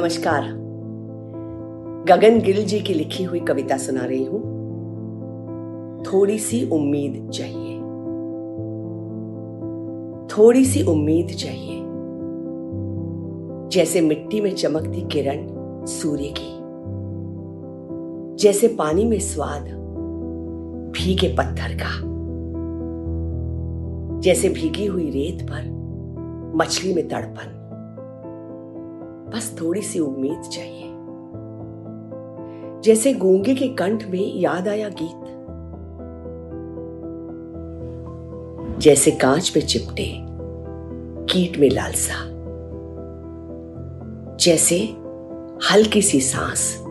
नमस्कार। गगन गिल जी की लिखी हुई कविता सुना रही हूँ। थोड़ी सी उम्मीद चाहिए। थोड़ी सी उम्मीद चाहिए। जैसे मिट्टी में चमकती किरण सूर्य की। जैसे पानी में स्वाद भीगे पत्थर का। जैसे भीगी हुई रेत पर मछली में तड़पन। बस थोड़ी सी उम्मीद चाहिए। जैसे गूँगे के कंठ में याद आया गीत। जैसे कांच पे चिपटे, कीट में लालसा। जैसे हल्की सी सांस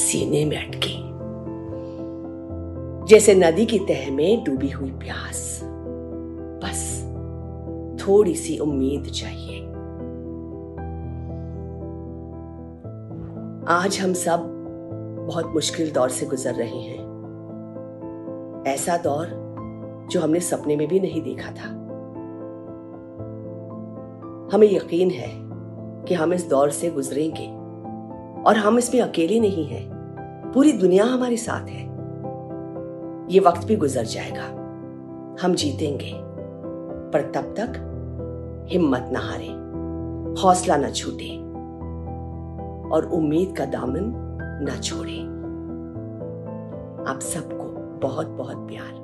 सीने में अटकी। जैसे नदी की तह में डूबी हुई प्यास। बस थोड़ी सी उम्मीद चाहिए। आज हम सब बहुत मुश्किल दौर से गुजर रहे हैं। ऐसा दौर जो हमने सपने में भी नहीं देखा था। हमें यकीन है कि हम इस दौर से गुजरेंगे और हम इसमें अकेले नहीं हैं। पूरी दुनिया हमारे साथ है। ये वक्त भी गुजर जाएगा। हम जीतेंगे, पर तब तक हिम्मत ना हारे, हौसला ना छूटे। और उम्मीद का दामन न छोड़े। आप सबको बहुत बहुत प्यार।